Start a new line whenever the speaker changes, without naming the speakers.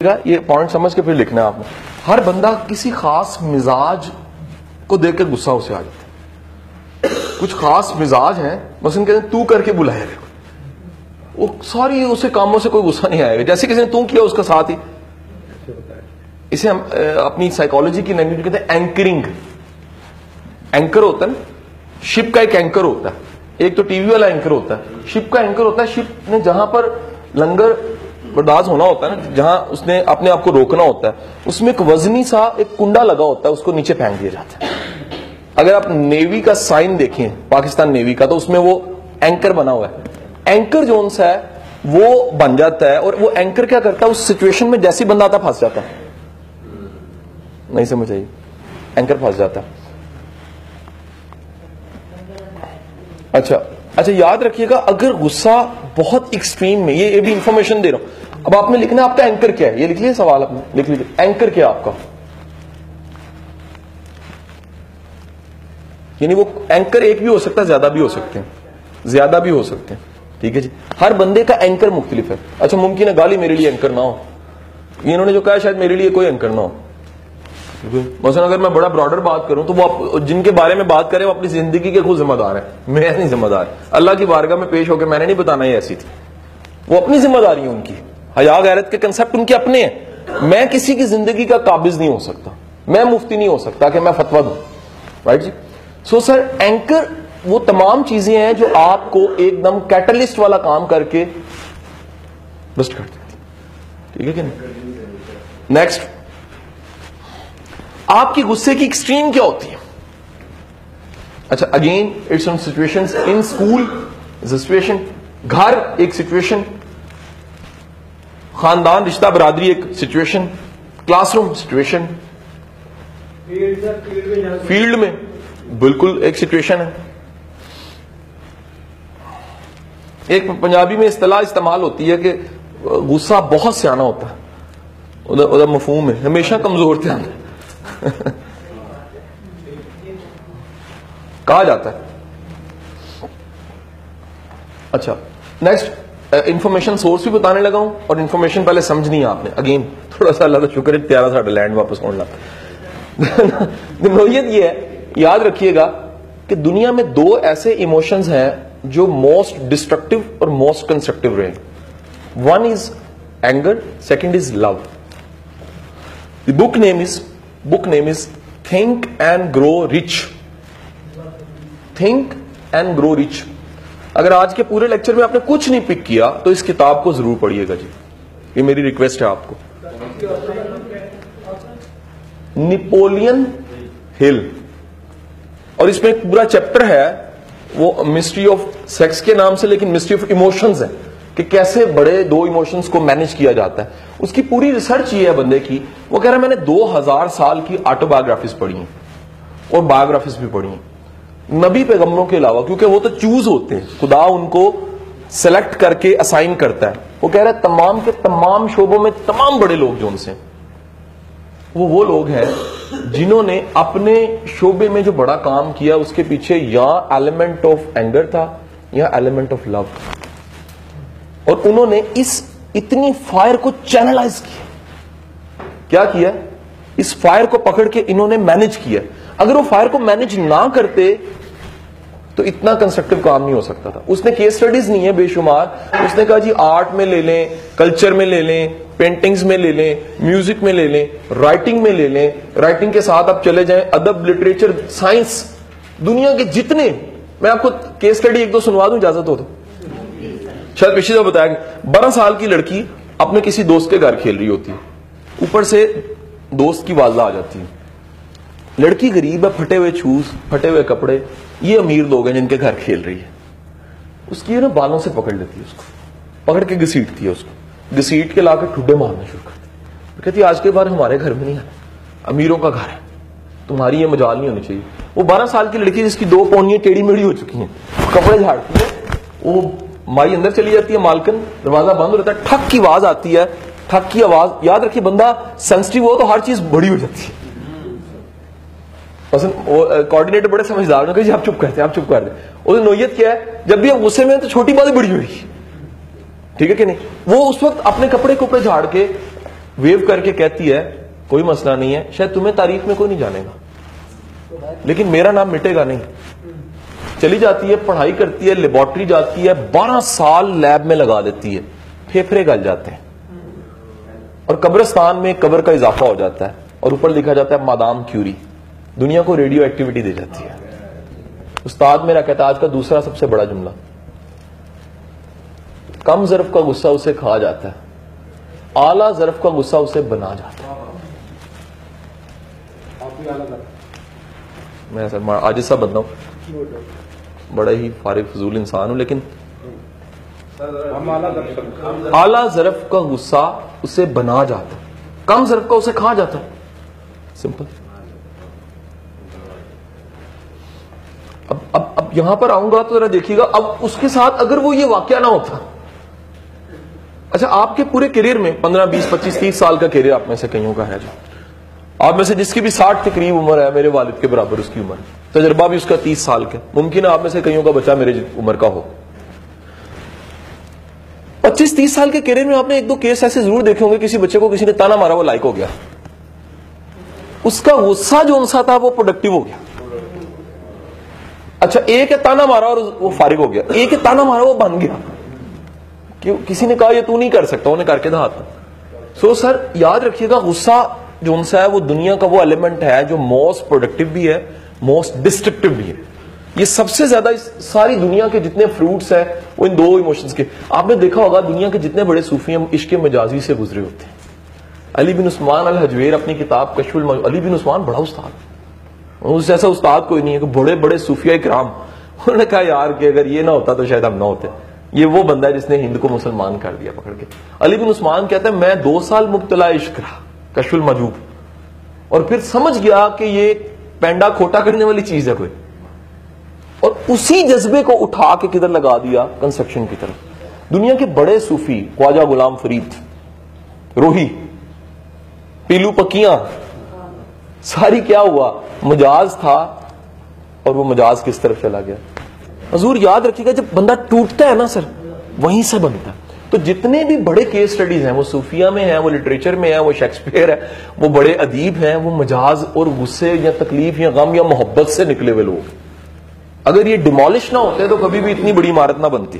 ये पॉइंट समझ के फिर लिखना है आपने। हर बंदा किसी खास मिजाज को देख के गुस्सा उसे आ जाता है। कुछ खास मिजाज हैं, बस हैं तू करके बुलाया वो सारी उसे कामों से कोई गुस्सा नहीं आएगा। जैसे किसी ने तू किया, उसका साथ ही। इसे हम अपनी साइकोलॉजी की लैंग्वेज कहते हैं एंकरिंग एंकर होता है ना शिप का एक एंकर होता है। एक तो टीवी वाला एंकर होता है। शिप का एंकर होता है शिप ने जहाँ पर लंगर बर्दाश्त होना होता है ना जहाँ उसने अपने आप को रोकना होता है उसमें एक वजनी सा एक कुंडा लगा होता है उसको नीचे फेंक दिया जाता है। अगर आप नेवी का साइन देखें पाकिस्तान नेवी का तो उसमें वो एंकर बना हुआ है। एंकर जोन है वो बन जाता है और वो एंकर क्या करता है उस सिचुएशन में जैसे बंदा आता फंस जाता है। नहीं समझ आई? एंकर फंस जाता है। अच्छा अच्छा याद रखिएगा अगर गुस्सा बहुत एक्सट्रीम में ये, ये भी इंफॉर्मेशन दे रहा हूँ। अब आपने लिखना आपका एंकर क्या है? ये लिख लिया सवाल आपने लिख लीजिए। एंकर क्या आपका? यानी वो एंकर एक भी हो सकता है, ज़्यादा भी हो सकते हैं। ज़्यादा भी हो सकते हैं। ठीक है जी? हर बंदे का एंकर मुख्तलिफ़ है। अच्छा मुमकिन है गाली मेरे लिए एंकर ना हो। इन्होंने जो कहा, शायद मेरे लिए कोई एंकर ना हो। मसलन अगर मैं बड़ा ब्रॉडर बात करूँ तो वो आप, जिनके बारे में बात करें, वो अपनी ज़िंदगी के खुद जिम्मेदार है। मैं नहीं जिम्मेदार। अल्लाह की बारगाह में पेश होकर मैंने नहीं बताना, ये ऐसी थी। वो अपनी ज़िम्मेदारी है उनकी। हया गैरत के कंसेप्ट उनके अपने हैं। मैं किसी की ज़िंदगी का काबिज नहीं हो सकता। मैं मुफ्ती नहीं हो सकता कि मैं फतवा दू। राइट जी? सो सर एंकर वो तमाम चीज़ें हैं जो आपको एकदम कैटलिस्ट वाला काम करके बस्ट कर देती ठीक है कि नहीं? नेक्स्ट आपकी गुस्से की एक्सट्रीम क्या होती है? अच्छा again it's on situation in school situation घर, एक सिचुएशन खानदान, रिश्ता बरादरी एक सिचुएशन क्लासरूम सिचुएशन फ़ील्ड में बिल्कुल एक सिचुएशन है। एक पंजाबी में इस्तलाह इस्तेमाल होती है कि गुस्सा बहुत सियाना होता है। उधर उधर मफहूम है, हमेशा कमज़ोर है। कहा जाता है। अच्छा नेक्स्ट इंफॉर्मेशन सोर्स भी बताने लगा हूँ, और इन्फॉर्मेशन पहले समझनी है आपने। अगेन थोड़ा सा अल्लाह का शुक्र है, प्यारा सा लैंड वापस होने लगा। नोयत ये है, याद रखिएगा कि दुनिया में दो ऐसे इमोशंस हैं जो मोस्ट डिस्ट्रक्टिव और मोस्ट कंस्ट्रक्टिव रहे। One is anger second is love the book name is book name is think and grow rich think and grow rich अगर आज के पूरे लेक्चर में आपने कुछ नहीं पिक किया तो इस किताब को ज़रूर पढ़िएगा जी। ये मेरी रिक्वेस्ट है आपको। निपोलियन हिल और इसमें एक पूरा चैप्टर है, वो मिस्ट्री ऑफ़ सेक्स के नाम से, लेकिन मिस्ट्री ऑफ़ इमोशंस है, कि कैसे बड़े दो इमोशंस को मैनेज किया जाता है। उसकी पूरी रिसर्च ये है बंदे की, वो कह रहा है, मैंने 2000 साल की ऑटोबायोग्राफीज पढ़ी हैं और बायोग्राफीज भी पढ़ी हैं। नबी पैगम्बरों के अलावा, क्योंकि वो तो चूज़ होते हैं। खुदा उनको सेलेक्ट करके असाइन करता है। वो कह रहा है, तमाम के तमाम शोबों में तमाम बड़े लोग जो उनसे वो वो लोग हैं जिन्होंने अपने शोबे में जो बड़ा काम किया, उसके पीछे या एलिमेंट ऑफ़ एंगर था या एलिमेंट ऑफ़ लव और उन्होंने इस, इतनी फायर को चैनलाइज किया। क्या किया? इस फायर को पकड़ के इन्होंने मैनेज किया। अगर वो फायर को मैनेज ना करते तो इतना कंस्ट्रक्टिव काम नहीं हो सकता था। उसने केस स्टडीज़ नहीं है, बेशुमार। उसने कहा, जी आर्ट में ले लें कल्चर में ले लें पेंटिंग्स में ले लें म्यूज़िक में ले लें राइटिंग में ले लें राइटिंग के साथ आप चले जाएँ अदब लिटरेचर साइंस दुनिया के जितने, मैं आपको केस स्टडी एक दो सुनवा दूँ, इजाज़त हो तो? शायद पिछले दफ़ा बताया, बारह साल की लड़की अपने किसी दोस्त के घर खेल रही होती। है ऊपर से दोस्त की वाजा आ जाती। है लड़की गरीब है, फटे हुए शूज़ फटे हुए कपड़े, ये अमीर लोग हैं जिनके घर खेल रही है। उसकी ना बालों से पकड़ लेती है उसको, पकड़ के घसीटती है उसको। घसीट के लाकर ठुड्डे मारना शुरू करती है। कहती आज के बाद हमारे घर में नहीं आना अमीरों का घर है, तुम्हारी ये मजाल नहीं होनी चाहिए। वो बारह साल की लड़की जिसकी दो पौनियाँ टेढ़ी मेढ़ी हो चुकी हैं, कपड़े झाड़ती है, वो माई अंदर चली जाती है, मालकन, दरवाज़ा बंद हो रहता है ठक की आवाज़ आती है ठक की आवाज़, याद रखिए बंदा सेंसिटिव हो तो हर चीज़ बड़ी हो जाती है। कोऑर्डिनेटर बड़े समझदार जी आप चुप करते हैं आप चुप कर दे। नोयत क्या है, जब भी आप गुस्से में तो छोटी बातें बड़ी हो रही ठीक है कि नहीं? वो उस वक्त अपने कपड़े कपड़े झाड़ के वेव करके कहती है, कोई मसला नहीं है, शायद तुम्हें तारीख में कोई नहीं जानेगा। लेकिन मेरा नाम मिटेगा नहीं। चली जाती है, पढ़ाई करती है लेबोरेटरी जाती है, बारह साल लैब में लगा देती है। फेफड़े गल जाते हैं। और कब्रस्तान में कब्र का इजाफा हो जाता है। और ऊपर लिखा जाता है, मादाम क्यूरी। दुनिया को रेडियो एक्टिविटी दे जाती है। उस्ताद मेरा कहता आज का दूसरा सबसे बड़ा जुमला। कम जरफ का गुस्सा उसे खा जाता है। आला जरफ का गुस्सा उसे बना जाता है। मैं सर आज सा बंदा हूँ। बड़ा ही फारिग फजूल इंसान हूँ, लेकिन आला जरफ का गुस्सा उसे बना जाता कम जरफ का उसे खा जाता सिंपल अब अब अब यहाँ पर आऊँगा तो जरा देखिएगा। अब उसके साथ अगर वो ये वाक्य ना होता। अच्छा आपके पूरे करियर में 15 20 25 30 साल का करियर आप में से कईयों का है जो? आप में से जिसकी भी 60 के करीब उम्र है, मेरे वालिद के बराबर उसकी उम्र। तजर्बा भी उसका 30 साल का। मुमकिन है आप में से कईयों का बच्चा मेरे उम्र का हो। 25-30 साल के करियर में आपने एक दो केस ऐसे ज़रूर देखे होंगे, किसी बच्चे को किसी ने ताना मारा, वो लाइक हो गया। उसका गुस्सा जो उनसा था, वो प्रोडक्टिव हो गया। अच्छा एक है ताना मारा और वो फारिग हो गया। एक है ताना मारा, वो बन गया। क्यों? किसी ने कहा, ये तू नहीं कर सकता। उन्हें करके था सो सर याद रखिएगा, गुस्सा जो उनसा है, वो दुनिया का वो एलिमेंट है जो मोस्ट प्रोडक्टिव भी है मोस्ट डिस्ट्रक्टिव भी है। ये सबसे ज़्यादा इस सारी दुनिया के जितने फ्रूट्स हैं, वो इन दो इमोशंस के। आपने देखा होगा, दुनिया के जितने बड़े सूफी हम इश्क मजाजी से गुजरे होते हैं। अली बिन उस्मान अल हजवेर अपनी किताब कशुल अली बिन उस्मान बड़ा उस्ताद। उससे ऐसा उस्ताद कोई नहीं है, कि बड़े बड़े सूफिया कराम उन्होंने कहा, यार, कि अगर ये ना होता तो शायद हम ना होते। ये वो बंदा है जिसने हिंद को मुसलमान कर दिया पकड़ के। अली बिन उस्मान कहते हैं, मैं दो साल मुबतला इश्क रहा, कशुल मजूब। और फिर समझ गया कि ये पेंडा खोटा करने वाली चीज़ है कोई। और उसी जज्बे को उठा के किधर लगा दिया? कंस्ट्रक्शन की तरफ़। दुनिया के बड़े सूफी, ख्वाजा गुलाम फरीद, रोही, पीलू पकिया सारी क्या हुआ? मजाज था और वो मजाज किस तरफ़ चला गया? हजूर, याद रखिएगा, जब बंदा टूटता है ना सर, वहीं से बनता है। तो जितने भी बड़े केस स्टडीज़ हैं, वो सूफिया में है, वो लिटरेचर में है, वो शेक्सपियर है, वो बड़े अदीब हैं, वो मजाज और गुस्से या तकलीफ़ या गम या मोहब्बत से निकले हुए लोग। अगर ये डिमोलिश ना होते तो कभी भी इतनी बड़ी इमारत ना बनती।